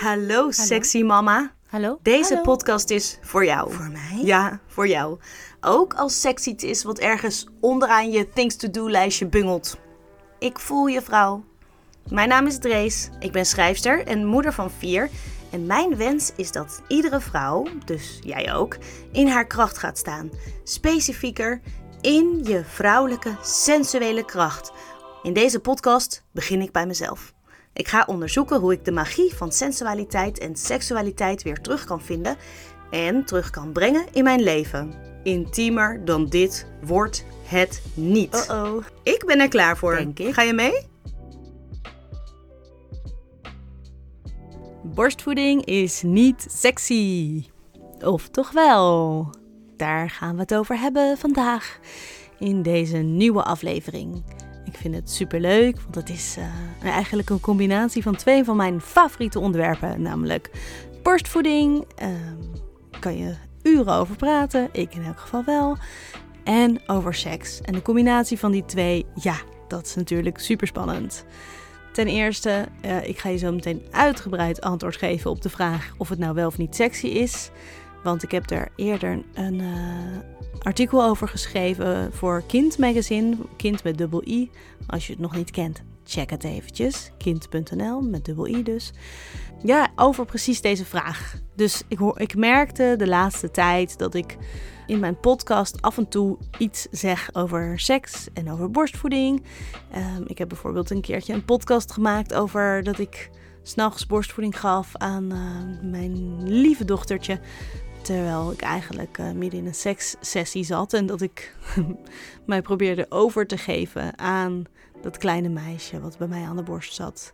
Hallo, sexy mama. Hallo? Deze Hallo. podcast is voor jou. Voor mij? Ja, voor jou. Ook als seks iets is wat ergens onderaan je things to do lijstje bungelt. Ik voel je vrouw. Mijn naam is Drees. Ik ben schrijfster en moeder van vier. En mijn wens is dat iedere vrouw, dus jij ook, in haar kracht gaat staan. Specifieker in je vrouwelijke sensuele kracht. In deze podcast begin ik bij mezelf. Ik ga onderzoeken hoe ik de magie van sensualiteit en seksualiteit weer terug kan vinden en terug kan brengen in mijn leven. Intiemer dan dit wordt het niet. Oh-oh. Ik ben er klaar voor. Denk ik. Ga je mee? Borstvoeding is niet sexy. Of toch wel? Daar gaan we het over hebben vandaag in deze nieuwe aflevering. Ik vind het superleuk, want het is eh, eigenlijk een combinatie van twee van mijn favoriete onderwerpen. Namelijk borstvoeding, ehm kan je uren over praten, ik in elk geval wel. En over seks. En de combinatie van die twee, ja, dat is natuurlijk super spannend. Ten eerste, eh, ik ga je zo meteen uitgebreid antwoord geven op de vraag of het nou wel of niet sexy is. Want ik heb er eerder een eh, artikel over geschreven voor Kind Magazine. Kind met dubbel I. Als je het nog niet kent, check het eventjes. Kind.nl met dubbel I dus. Ja, over precies deze vraag. Dus ik, hoor, ik merkte de laatste tijd dat ik in mijn podcast af en toe iets zeg over seks en over borstvoeding. Ehm, ik heb bijvoorbeeld een keertje een podcast gemaakt over dat ik s'nachts borstvoeding gaf aan eh, mijn lieve dochtertje. Terwijl ik eigenlijk eh, midden in een sekssessie zat en dat ik mij probeerde over te geven aan dat kleine meisje wat bij mij aan de borst zat.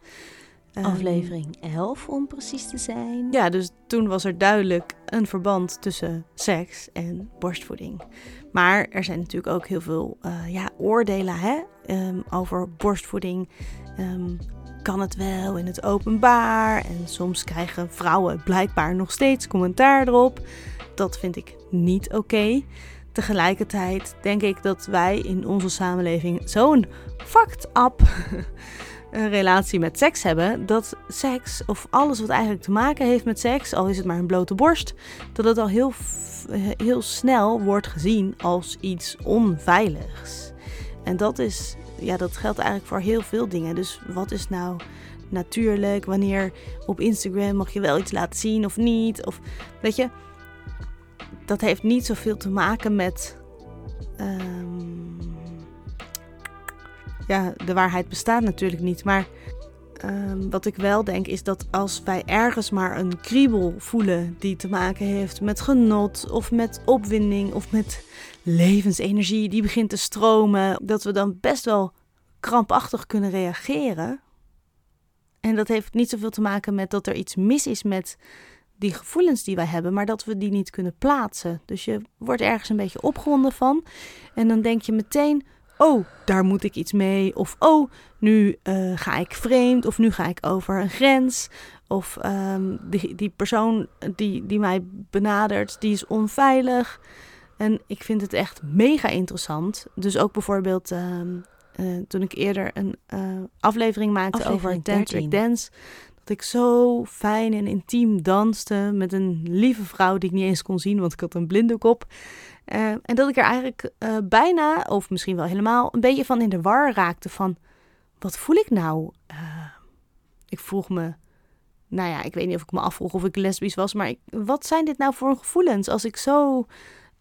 Ehm, Aflevering 11 om precies te zijn. ja, dus toen was er duidelijk een verband tussen seks en borstvoeding. Maar er zijn natuurlijk ook heel veel eh, ja, oordelen hè? ehm, over borstvoeding. Ehm, kan het wel in het openbaar? En soms krijgen vrouwen blijkbaar nog steeds commentaar erop. Dat vind ik niet oké. Tegelijkertijd denk ik dat wij in onze samenleving zo'n fucked up relatie met seks hebben, dat seks of alles wat eigenlijk te maken heeft met seks, al is het maar een blote borst, dat het al heel, heel snel wordt gezien als iets onveiligs. En dat is, ja, dat geldt eigenlijk voor heel veel dingen. Dus wat is nou natuurlijk? Wanneer op Instagram mag je wel iets laten zien of niet? Of weet je, dat heeft niet zoveel te maken met. ehm, ja, de waarheid bestaat natuurlijk niet. Maar ehm, wat ik wel denk is dat als wij ergens maar een kriebel voelen die te maken heeft met genot of met opwinding of met levensenergie die begint te stromen, dat we dan best wel krampachtig kunnen reageren. En dat heeft niet zoveel te maken met dat er iets mis is met die gevoelens die wij hebben, maar dat we die niet kunnen plaatsen. Dus je wordt ergens een beetje opgewonden van. En dan denk je meteen: oh, daar moet ik iets mee. Of oh, nu eh, ga ik vreemd. Of nu ga ik over een grens. Of ehm, die, die persoon die, die mij benadert, die is onveilig. En ik vind het echt mega interessant. Dus ook bijvoorbeeld ehm, eh, toen ik eerder een eh, aflevering maakte over tantric 13. dance. Dat ik zo fijn en intiem danste met een lieve vrouw die ik niet eens kon zien, want ik had een blinddoek op. Eh, en dat ik er eigenlijk eh, bijna, of misschien wel helemaal, een beetje van in de war raakte van, wat voel ik nou? Eh, ik vroeg me, nou ja, ik weet niet of ik me afvroeg of ik lesbisch was, maar wat zijn dit nou voor gevoelens als ik zo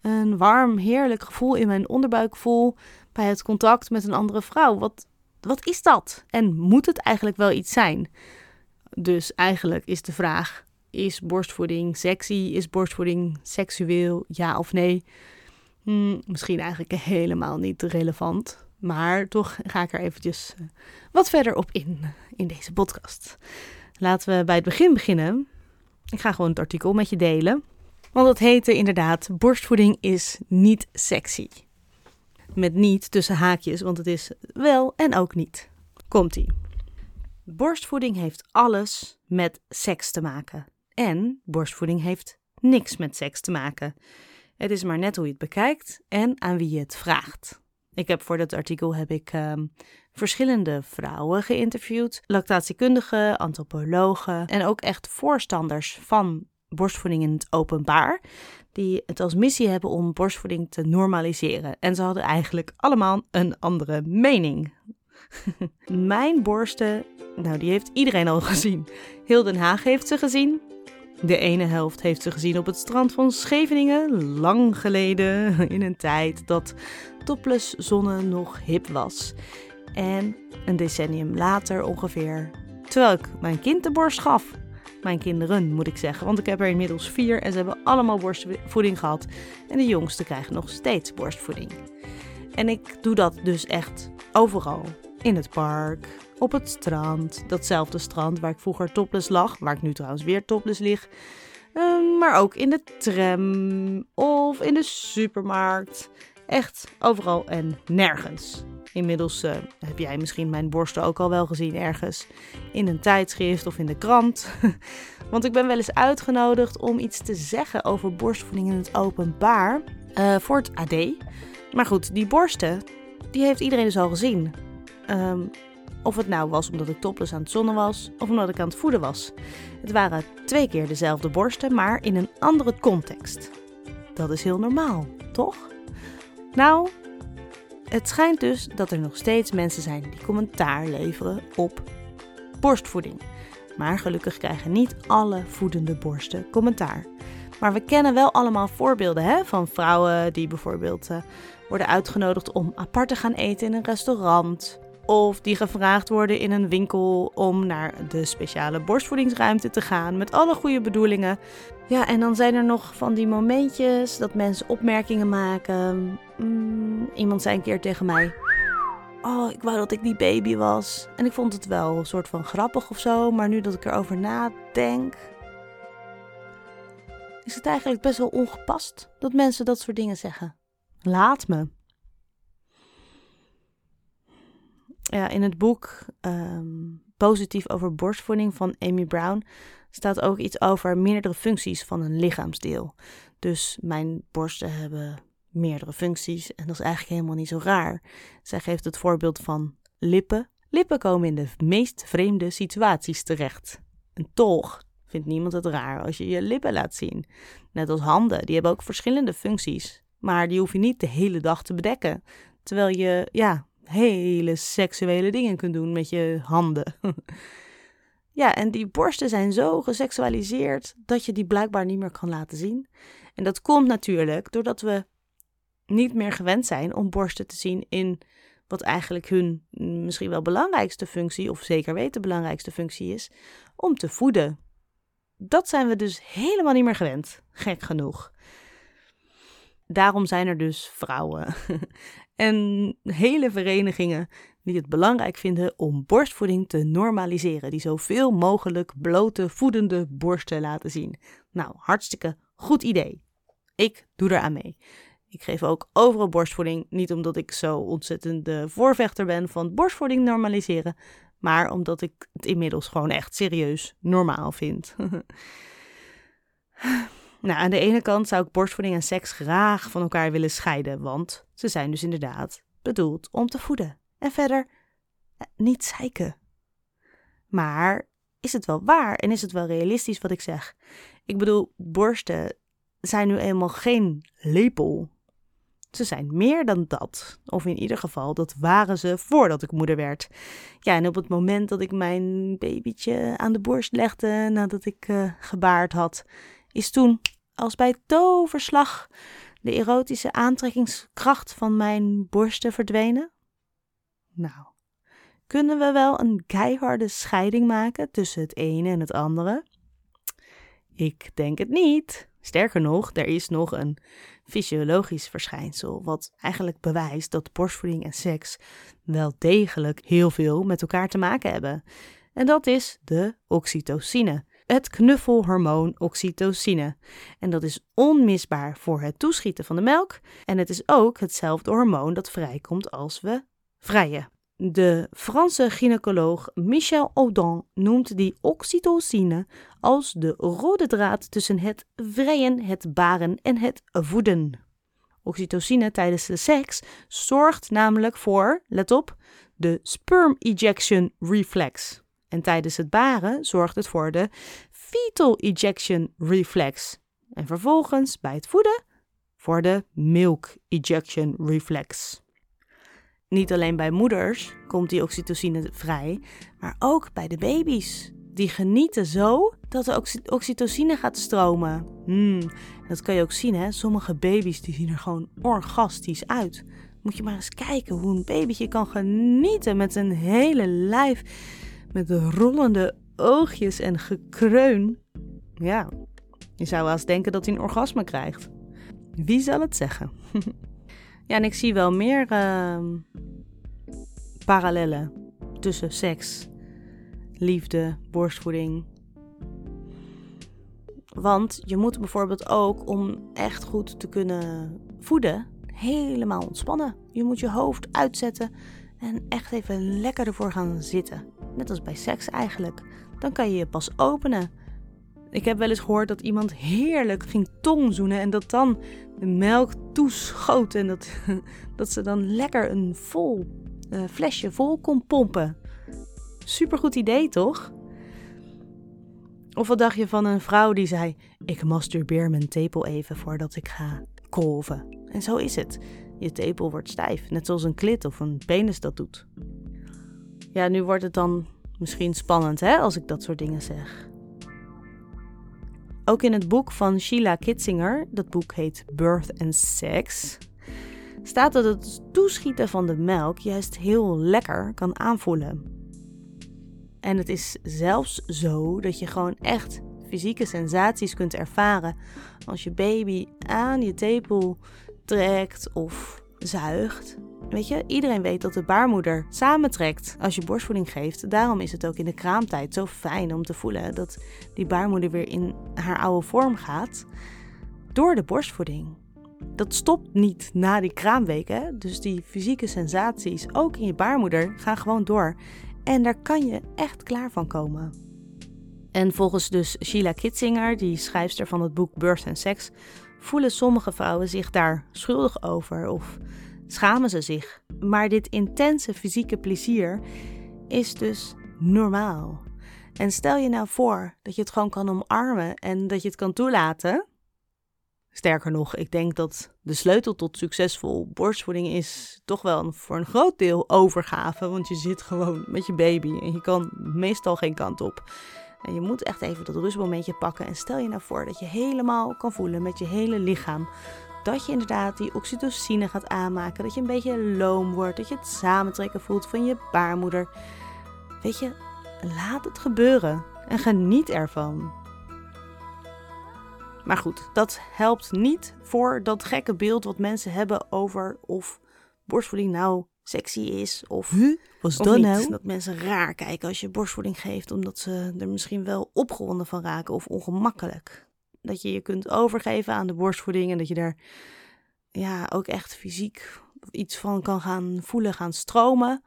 een warm, heerlijk gevoel in mijn onderbuik voel bij het contact met een andere vrouw? Wat, wat is dat? En moet het eigenlijk wel iets zijn? Dus eigenlijk is de vraag: is borstvoeding sexy? Is borstvoeding seksueel? Ja of nee? Hmm, misschien eigenlijk helemaal niet relevant. Maar toch ga ik er eventjes eh, wat verder op in in deze podcast. Laten we bij het begin beginnen. Ik ga gewoon het artikel met je delen. Want het heette inderdaad: Borstvoeding is niet sexy. Met niet tussen haakjes, want het is wel en ook niet. Komt-ie. Borstvoeding heeft alles met seks te maken. En borstvoeding heeft niks met seks te maken. Het is maar net hoe je het bekijkt en aan wie je het vraagt. Ik heb voor dat artikel heb ik ehm, verschillende vrouwen geïnterviewd, lactatiekundigen, antropologen en ook echt voorstanders van borstvoeding in het openbaar, die het als missie hebben om borstvoeding te normaliseren. En ze hadden eigenlijk allemaal een andere mening. Mijn borsten, nou die heeft iedereen al gezien. Heel Den Haag heeft ze gezien. De ene helft heeft ze gezien op het strand van Scheveningen, lang geleden, in een tijd dat topless zonne nog hip was. En een decennium later ongeveer, terwijl ik mijn kind de borst gaf. Mijn kinderen moet ik zeggen, want ik heb er inmiddels vier en ze hebben allemaal borstvoeding gehad. En de jongste krijgen nog steeds borstvoeding. En ik doe dat dus echt overal. In het park, op het strand, datzelfde strand waar ik vroeger topless lag, waar ik nu trouwens weer topless lig. Ehm, maar ook in de tram of in de supermarkt. Echt overal en nergens. Inmiddels uh, heb jij misschien mijn borsten ook al wel gezien ergens in een tijdschrift of in de krant. Want ik ben wel eens uitgenodigd om iets te zeggen over borstvoeding in het openbaar uh, voor het AD. Maar goed, die borsten, die heeft iedereen dus al gezien. Um, of het nou was omdat ik topless aan het zonnen was of omdat ik aan het voeden was. Het waren twee keer dezelfde borsten, maar in een andere context. Dat is heel normaal, toch? Nou, het schijnt dus dat er nog steeds mensen zijn die commentaar leveren op borstvoeding. Maar gelukkig krijgen niet alle voedende borsten commentaar. Maar we kennen wel allemaal voorbeelden hè, van vrouwen die bijvoorbeeld uh, worden uitgenodigd om apart te gaan eten in een restaurant. Of die gevraagd worden in een winkel om naar de speciale borstvoedingsruimte te gaan met alle goede bedoelingen. Ja, en dan zijn er nog van die momentjes dat mensen opmerkingen maken. Mm, iemand zei een keer tegen mij: Oh, ik wou dat ik die baby was. En ik vond het wel een soort van grappig of zo, maar nu dat ik erover nadenk. Is het eigenlijk best wel ongepast dat mensen dat soort dingen zeggen? Laat me. Ja, in het boek ehm, Positief over borstvoeding van Amy Brown staat ook iets over meerdere functies van een lichaamsdeel. Dus mijn borsten hebben meerdere functies en dat is eigenlijk helemaal niet zo raar. Zij geeft het voorbeeld van lippen. Lippen komen in de meest vreemde situaties terecht. En toch vindt niemand het raar als je je lippen laat zien. Net als handen, die hebben ook verschillende functies. Maar die hoef je niet de hele dag te bedekken. Terwijl je, ja, hele seksuele dingen kunt doen met je handen. ja, en die borsten zijn zo geseksualiseerd dat je die blijkbaar niet meer kan laten zien. En dat komt natuurlijk doordat we niet meer gewend zijn om borsten te zien in wat eigenlijk hun misschien wel belangrijkste functie, of zeker weten belangrijkste functie is, om te voeden. Dat zijn we dus helemaal niet meer gewend, gek genoeg. Daarom zijn er dus vrouwen en hele verenigingen die het belangrijk vinden om borstvoeding te normaliseren, die zoveel mogelijk blote voedende borsten laten zien. Nou, hartstikke goed idee. Ik doe er aan mee. Ik geef ook overal borstvoeding, niet omdat ik zo ontzettend de voorvechter ben van borstvoeding normaliseren, maar omdat ik het inmiddels gewoon echt serieus normaal vind. Nou, aan de ene kant zou ik borstvoeding en seks graag van elkaar willen scheiden, want ze zijn dus inderdaad bedoeld om te voeden. En verder, eh, niet zeiken. Maar is het wel waar en is het wel realistisch wat ik zeg? Ik bedoel, borsten zijn nu eenmaal geen lepel. Ze zijn meer dan dat. Of in ieder geval, dat waren ze voordat ik moeder werd. Ja, en op het moment dat ik mijn babytje aan de borst legde nadat ik uh, gebaard had, is toen als bij toverslag de erotische aantrekkingskracht van mijn borsten verdwenen? Nou, kunnen we wel een keiharde scheiding maken tussen het ene en het andere? Ik denk het niet. Sterker nog, er is nog een fysiologisch verschijnsel wat eigenlijk bewijst dat borstvoeding en seks wel degelijk heel veel met elkaar te maken hebben. En dat is de oxytocine het knuffelhormoon oxytocine. En dat is onmisbaar voor het toeschieten van de melk. En het is ook hetzelfde hormoon dat vrijkomt als we vrijen. De Franse gynaecoloog Michel Audin noemt die oxytocine als de rode draad tussen het vrijen, het baren en het voeden. Oxytocine tijdens de seks zorgt namelijk voor, let op, de sperm ejection reflex. En tijdens het baren zorgt het voor de fetal ejection reflex. En vervolgens bij het voeden voor de milk ejection reflex. Niet alleen bij moeders komt die oxytocine vrij, maar ook bij de baby's. Die genieten zo dat de oxytocine gaat stromen. Hmm, dat kan je ook zien, hè? Sommige baby's die zien er gewoon orgastisch uit. Moet je maar eens kijken hoe een babytje kan genieten met een hele lijf met rollende oogjes en gekreun. Ja, je zou wel eens denken dat hij een orgasme krijgt. Wie zal het zeggen? ja, en ik zie wel meer uh, parallellen tussen seks, liefde, borstvoeding. Want je moet bijvoorbeeld ook om echt goed te kunnen voeden, helemaal ontspannen. Je moet je hoofd uitzetten en echt even lekker ervoor gaan zitten. Net als bij seks eigenlijk. Dan kan je je pas openen. Ik heb wel eens gehoord dat iemand heerlijk ging tongzoenen en dat dan de melk toeschoot en dat, dat ze dan lekker een vol uh, flesje vol kon pompen. Supergoed idee, toch? Of wat dacht je van een vrouw die zei: Ik masturbeer mijn tepel even voordat ik ga kolven? En zo is het. Je tepel wordt stijf, net zoals een klit of een penis dat doet. Ja, nu wordt het dan misschien spannend hè, als ik dat soort dingen zeg. Ook in het boek van Sheila Kitzinger, dat boek heet Birth and Sex, staat dat het toeschieten van de melk juist heel lekker kan aanvoelen. En het is zelfs zo dat je gewoon echt fysieke sensaties kunt ervaren als je baby aan je tepel trekt of zuigt. Weet je, iedereen weet dat de baarmoeder samentrekt als je borstvoeding geeft. Daarom is het ook in de kraamtijd zo fijn om te voelen dat die baarmoeder weer in haar oude vorm gaat door de borstvoeding. Dat stopt niet na die kraamweken, dus die fysieke sensaties, ook in je baarmoeder, gaan gewoon door. En daar kan je echt klaar van komen. En volgens dus Sheila Kitzinger, die schrijfster van het boek Birth and Sex, voelen sommige vrouwen zich daar schuldig over of schamen ze zich. Maar dit intense fysieke plezier is dus normaal. En stel je nou voor dat je het gewoon kan omarmen en dat je het kan toelaten. Sterker nog, ik denk dat de sleutel tot succesvol borstvoeding is toch wel voor een groot deel overgave. Want je zit gewoon met je baby en je kan meestal geen kant op. Je moet echt even dat rustmomentje pakken. En stel je nou voor dat je helemaal kan voelen met je hele lichaam. Dat je inderdaad die oxytocine gaat aanmaken. Dat je een beetje loom wordt. Dat je het samentrekken voelt van je baarmoeder. Weet je, laat het gebeuren. En geniet ervan. Maar goed, dat helpt niet voor dat gekke beeld wat mensen hebben over of borstvoeding nou sexy is. Of, huh? Was dat nou? Dat mensen raar kijken als je borstvoeding geeft, omdat ze er misschien wel opgewonden van raken of ongemakkelijk. Dat je je kunt overgeven aan de borstvoeding en dat je daar ja, ook echt fysiek iets van kan gaan voelen, gaan stromen.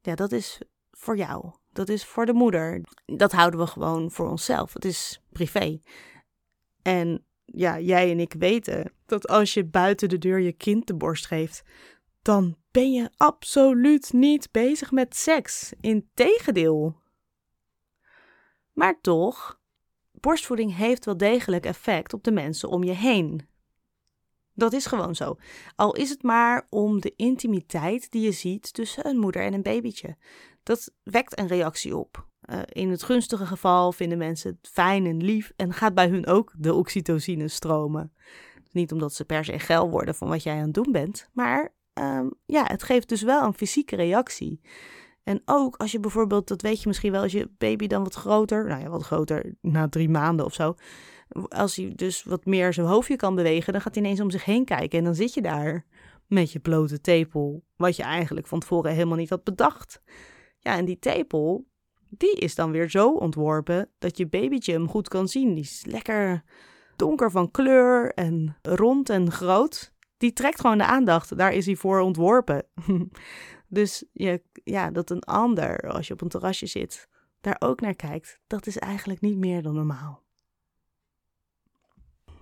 Ja, dat is voor jou. Dat is voor de moeder. Dat houden we gewoon voor onszelf. Het is privé. En ja, jij en ik weten dat als je buiten de deur je kind de borst geeft, dan ben je absoluut niet bezig met seks. Integendeel. Maar toch, borstvoeding heeft wel degelijk effect op de mensen om je heen. Dat is gewoon zo. Al is het maar om de intimiteit die je ziet tussen een moeder en een babytje. Dat wekt een reactie op. Uh, in het gunstige geval vinden mensen het fijn en lief en gaat bij hun ook de oxytocine stromen. Niet omdat ze per se geil worden van wat jij aan het doen bent, maar um, ja, het geeft dus wel een fysieke reactie. En ook als je bijvoorbeeld, dat weet je misschien wel, als je baby dan wat groter, nou ja, wat groter, na drie maanden of zo. Als hij dus wat meer zijn hoofdje kan bewegen, dan gaat hij ineens om zich heen kijken. En dan zit je daar met je blote tepel, wat je eigenlijk van tevoren helemaal niet had bedacht. Ja, en die tepel, die is dan weer zo ontworpen dat je babytje hem goed kan zien. Die is lekker donker van kleur en rond en groot die trekt gewoon de aandacht. Daar is hij voor ontworpen. dus je, ja, dat een ander, als je op een terrasje zit, daar ook naar kijkt, dat is eigenlijk niet meer dan normaal.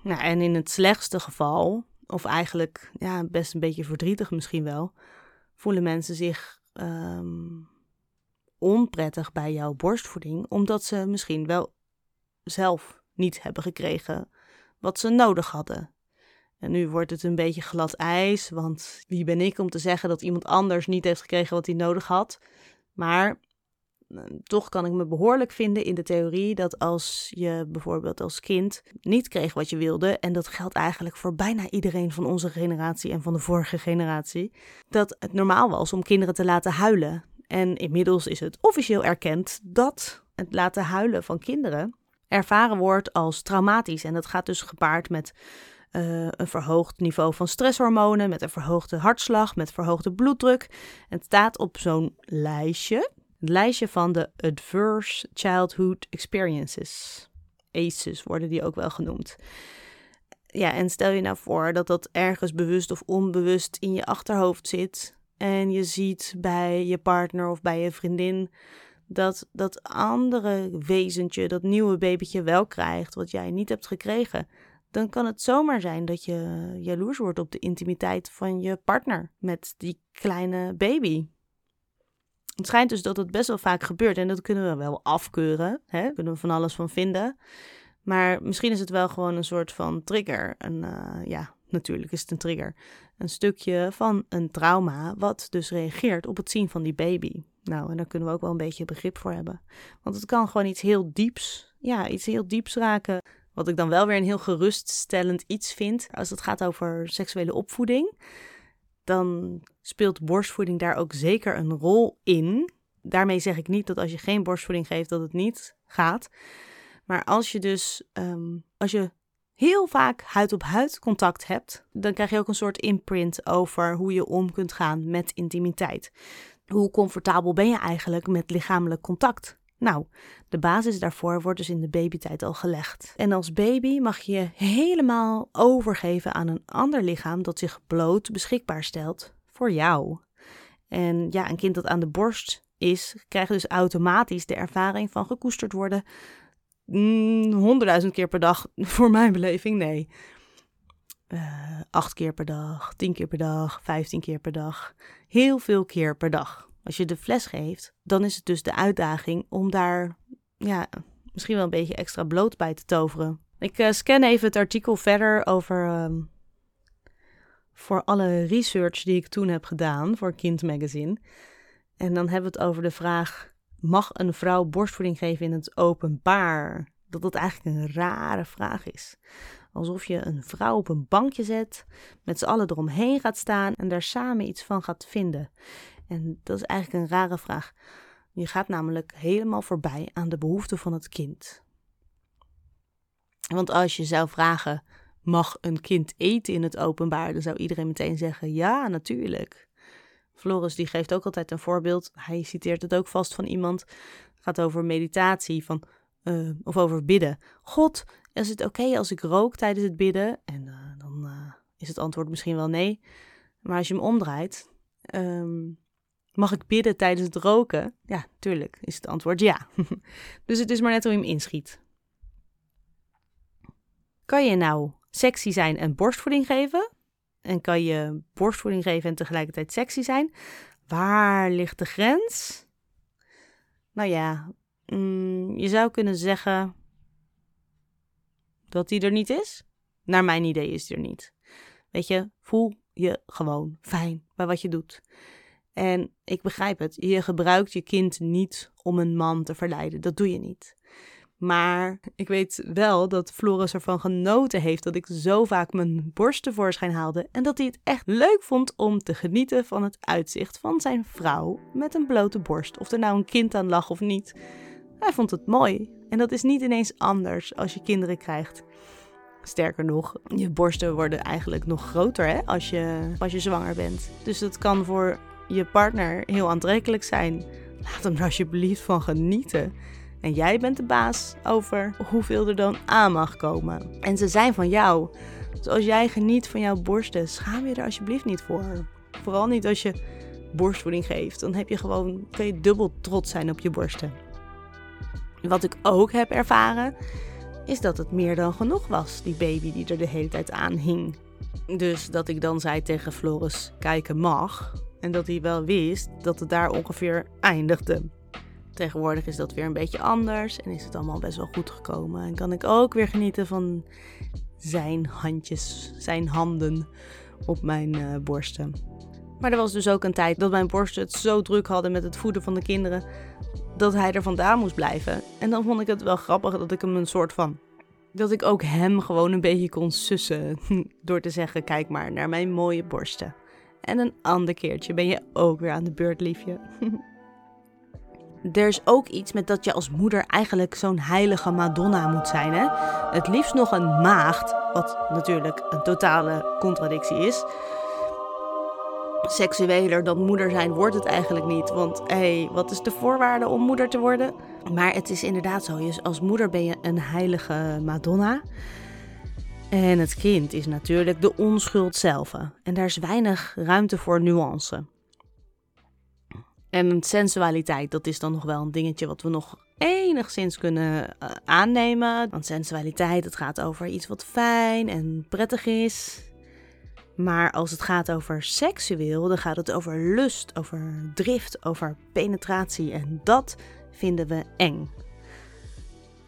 Nou, en in het slechtste geval, of eigenlijk ja, best een beetje verdrietig misschien wel, voelen mensen zich ehm, onprettig bij jouw borstvoeding, omdat ze misschien wel zelf niet hebben gekregen wat ze nodig hadden. Nu wordt het een beetje glad ijs, want wie ben ik om te zeggen dat iemand anders niet heeft gekregen wat hij nodig had? Maar eh, toch kan ik me behoorlijk vinden in de theorie dat als je bijvoorbeeld als kind niet kreeg wat je wilde, en dat geldt eigenlijk voor bijna iedereen van onze generatie en van de vorige generatie, dat het normaal was om kinderen te laten huilen. En inmiddels is het officieel erkend dat het laten huilen van kinderen ervaren wordt als traumatisch. En dat gaat dus gepaard met uh, een verhoogd niveau van stresshormonen, met een verhoogde hartslag, met verhoogde bloeddruk. Het staat op zo'n lijstje, het lijstje van de Adverse Childhood Experiences. ACEs worden die ook wel genoemd. Ja, en stel je nou voor dat dat ergens bewust of onbewust in je achterhoofd zit en je ziet bij je partner of bij je vriendin dat dat andere wezentje, dat nieuwe babytje wel krijgt wat jij niet hebt gekregen, dan kan het zomaar zijn dat je jaloers wordt op de intimiteit van je partner met die kleine baby. Het schijnt dus dat het best wel vaak gebeurt en dat kunnen we wel afkeuren. Hè? Kunnen we van alles van vinden. Maar misschien is het wel gewoon een soort van trigger. En uh, ja, natuurlijk is het een trigger. Een stukje van een trauma, wat dus reageert op het zien van die baby. Nou, en daar kunnen we ook wel een beetje begrip voor hebben. Want het kan gewoon iets heel dieps, ja, iets heel dieps raken. Wat ik dan wel weer een heel geruststellend iets vind. Als het gaat over seksuele opvoeding, dan speelt borstvoeding daar ook zeker een rol in. Daarmee zeg ik niet dat als je geen borstvoeding geeft, dat het niet gaat. Maar als je dus, um, als je heel vaak huid op huid contact hebt, dan krijg je ook een soort imprint over hoe je om kunt gaan met intimiteit. Hoe comfortabel ben je eigenlijk met lichamelijk contact? Nou, de basis daarvoor wordt dus in de babytijd al gelegd. En als baby mag je helemaal overgeven aan een ander lichaam dat zich bloot beschikbaar stelt voor jou. En ja, een kind dat aan de borst is, krijgt dus automatisch de ervaring van gekoesterd worden. Mm, honderdduizend keer per dag, voor mijn beleving, nee. Uh, acht keer per dag, tien keer per dag, vijftien keer per dag. Heel veel keer per dag. Als je de fles geeft, dan is het dus de uitdaging om daar ja, misschien wel een beetje extra bloot bij te toveren. Ik uh, scan even het artikel verder over um, voor alle research die ik toen heb gedaan voor Kind Magazine. En dan hebben we het over de vraag: mag een vrouw borstvoeding geven in het openbaar? Dat dat eigenlijk een rare vraag is. Alsof je een vrouw op een bankje zet, met z'n allen eromheen gaat staan en daar samen iets van gaat vinden. En dat is eigenlijk een rare vraag. Je gaat namelijk helemaal voorbij aan de behoeften van het kind. Want als je zou vragen: mag een kind eten in het openbaar? Dan zou iedereen meteen zeggen: ja, natuurlijk. Floris die geeft ook altijd een voorbeeld. Hij citeert het ook vast van iemand. Het gaat over meditatie van, uh, of over bidden. God, is het oké als ik rook tijdens het bidden? En uh, dan uh, is het antwoord misschien wel nee. Maar als je hem omdraait, um, Mag ik bidden tijdens het roken? Ja, tuurlijk is het antwoord ja. dus het is maar net hoe je hem inschiet. Kan je nou sexy zijn en borstvoeding geven? En kan je borstvoeding geven en tegelijkertijd sexy zijn? Waar ligt de grens? Nou ja, mm, je zou kunnen zeggen dat die er niet is. Naar mijn idee is die er niet. Weet je, voel je gewoon fijn bij wat je doet. En ik begrijp het, je gebruikt je kind niet om een man te verleiden. Dat doe je niet. Maar ik weet wel dat Floris ervan genoten heeft dat ik zo vaak mijn borst tevoorschijn haalde. En dat hij het echt leuk vond om te genieten van het uitzicht van zijn vrouw met een blote borst. Of er nou een kind aan lag of niet. Hij vond het mooi. En dat is niet ineens anders als je kinderen krijgt. Sterker nog, je borsten worden eigenlijk nog groter hè, als, je, als je zwanger bent. Dus dat kan voor je partner heel aantrekkelijk zijn. Laat hem er alsjeblieft van genieten. En jij bent de baas over hoeveel er dan aan mag komen. En ze zijn van jou. Dus als jij geniet van jouw borsten, schaam je er alsjeblieft niet voor. Vooral niet als je borstvoeding geeft. Dan heb je gewoon, kun je dubbel trots zijn op je borsten. Wat ik ook heb ervaren, is dat het meer dan genoeg was, die baby die er de hele tijd aan hing. Dus dat ik dan zei tegen Floris, kijken mag. En dat hij wel wist dat het daar ongeveer eindigde. Tegenwoordig is dat weer een beetje anders en is het allemaal best wel goed gekomen. En kan ik ook weer genieten van zijn handjes, zijn handen op mijn uh, borsten. Maar er was dus ook een tijd dat mijn borsten het zo druk hadden met het voeden van de kinderen dat hij er vandaan moest blijven. En dan vond ik het wel grappig dat ik hem een soort van. Dat ik ook hem gewoon een beetje kon sussen. Door te zeggen: kijk maar naar mijn mooie borsten. En een ander keertje ben je ook weer aan de beurt, liefje. er is ook iets met dat je als moeder eigenlijk zo'n heilige Madonna moet zijn. Hè? Het liefst nog een maagd, wat natuurlijk een totale contradictie is. Seksueler dan moeder zijn wordt het eigenlijk niet. Want hé, hey, wat is de voorwaarde om moeder te worden? Maar het is inderdaad zo. Als moeder ben je een heilige Madonna. En het kind is natuurlijk de onschuld zelf. En daar is weinig ruimte voor nuance. En sensualiteit, dat is dan nog wel een dingetje wat we nog enigszins kunnen uh, aannemen. Want sensualiteit, het gaat over iets wat fijn en prettig is. Maar als het gaat over seksueel, dan gaat het over lust, over drift, over penetratie. En dat vinden we eng.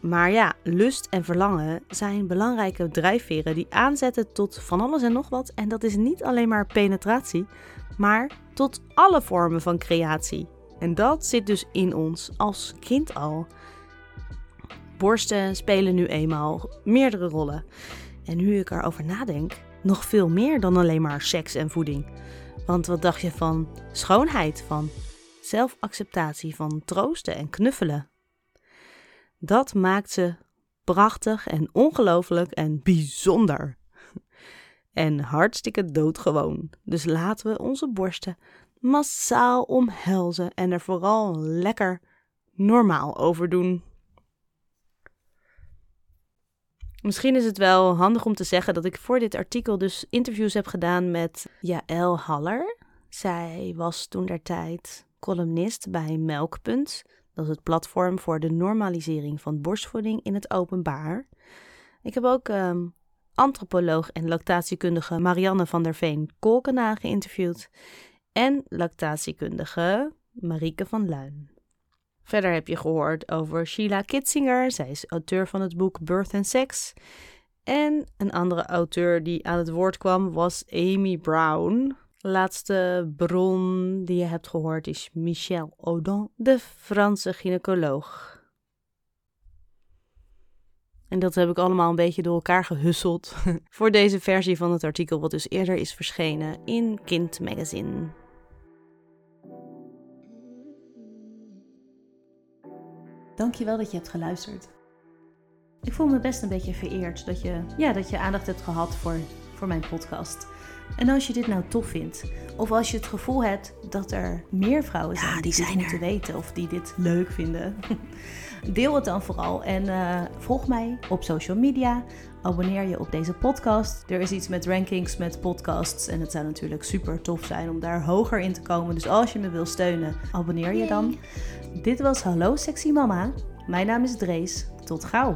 Maar ja, lust en verlangen zijn belangrijke drijfveren die aanzetten tot van alles en nog wat. En dat is niet alleen maar penetratie, maar tot alle vormen van creatie. En dat zit dus in ons als kind al. Borsten spelen nu eenmaal meerdere rollen. En nu ik erover nadenk, nog veel meer dan alleen maar seks en voeding. Want wat dacht je van schoonheid, van zelfacceptatie, van troosten en knuffelen? Dat maakt ze prachtig en ongelooflijk en bijzonder. En hartstikke doodgewoon. Dus laten we onze borsten massaal omhelzen en er vooral lekker normaal over doen. Misschien is het wel handig om te zeggen dat ik voor dit artikel dus interviews heb gedaan met Jaël Haller. Zij was toen der tijd columnist bij Melkpunt. Dat is het platform voor de normalisering van borstvoeding in het openbaar. Ik heb ook um, antropoloog en lactatiekundige Marianne van der Veen Kolkena geïnterviewd en lactatiekundige Marieke van Luin. Verder heb je gehoord over Sheila Kitzinger. Zij is auteur van het boek Birth and Sex. En een andere auteur die aan het woord kwam was Amy Brown. Laatste bron die je hebt gehoord is Michel Audin, de Franse gynaecoloog. En dat heb ik allemaal een beetje door elkaar gehusseld voor deze versie van het artikel, wat dus eerder is verschenen in Kind Magazine. Dankjewel dat je hebt geluisterd. Ik voel me best een beetje vereerd dat je, ja, dat je aandacht hebt gehad voor, voor mijn podcast. En als je dit nou tof vindt, of als je het gevoel hebt dat er meer vrouwen zijn die, die dit moeten weten of die dit leuk vinden, deel het dan vooral en uh, volg mij op social media. Abonneer je op deze podcast. Er is iets met rankings met podcasts en het zou natuurlijk super tof zijn om daar hoger in te komen. Dus als je me wil steunen, abonneer je dan. Dit was Hallo Sexy Mama. Mijn naam is Drees. Tot gauw.